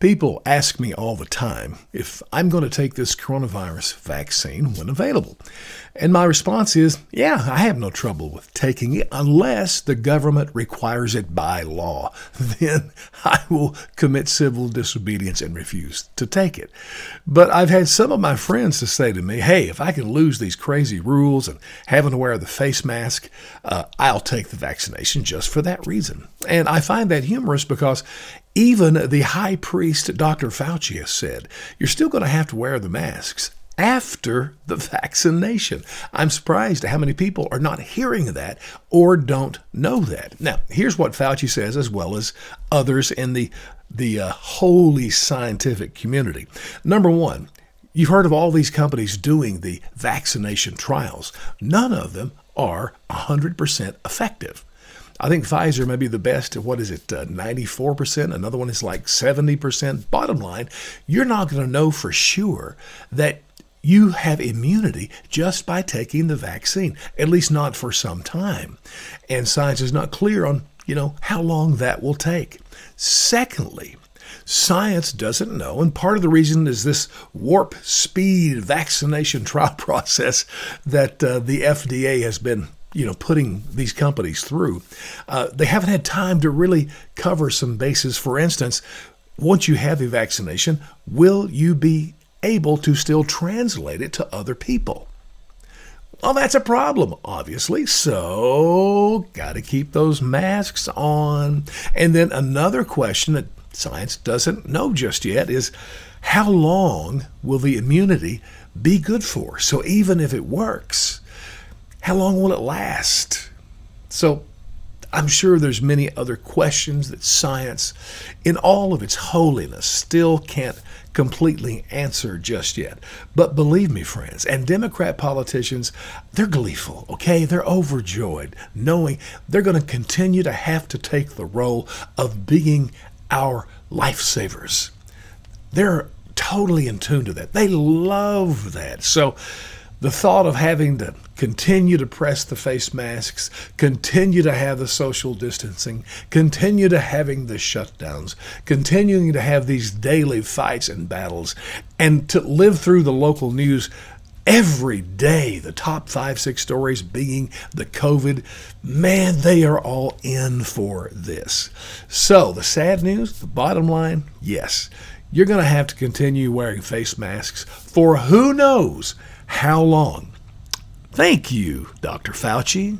People ask me all the time if I'm going to take this coronavirus vaccine when available. And my response is, yeah, I have no trouble with taking it unless the government requires it by law. Then I will commit civil disobedience and refuse to take it. But I've had some of my friends to say to me, hey, if I can lose these crazy rules and having to wear the face mask, uh, I'll take the vaccination just for that reason. And I find that humorous because even the high priest, Dr. Fauci, has said, you're still going to have to wear the masks after the vaccination. I'm surprised at how many people are not hearing that or don't know that. Now, here's what Fauci says, as well as others in the the uh, holy scientific community. Number one, you've heard of all these companies doing the vaccination trials. None of them are 100% effective. I think Pfizer may be the best at what is it, uh, 94%? Another one is like 70%. Bottom line, you're not going to know for sure that you have immunity just by taking the vaccine, at least not for some time. And science is not clear on, you know, how long that will take. Secondly, science doesn't know, and part of the reason is this warp speed vaccination trial process that uh, the FDA has been you know putting these companies through uh, they haven't had time to really cover some bases for instance once you have a vaccination will you be able to still translate it to other people. Well, that's a problem, obviously. So, got to keep those masks on. And then another question that science doesn't know just yet is how long will the immunity be good for? So, even if it works, how long will it last? So, I'm sure there's many other questions that science, in all of its holiness, still can't completely answer just yet. But believe me, friends, and Democrat politicians, they're gleeful, okay? They're overjoyed knowing they're going to continue to have to take the role of being our lifesavers. They're totally in tune to that. They love that. So, the thought of having to continue to press the face masks, continue to have the social distancing, continue to having the shutdowns, continuing to have these daily fights and battles, and to live through the local news every day, the top five, six stories being the COVID, man, they are all in for this. So, the sad news, the bottom line, yes, you're going to have to continue wearing face masks for who knows how long? Thank you, Dr. Fauci.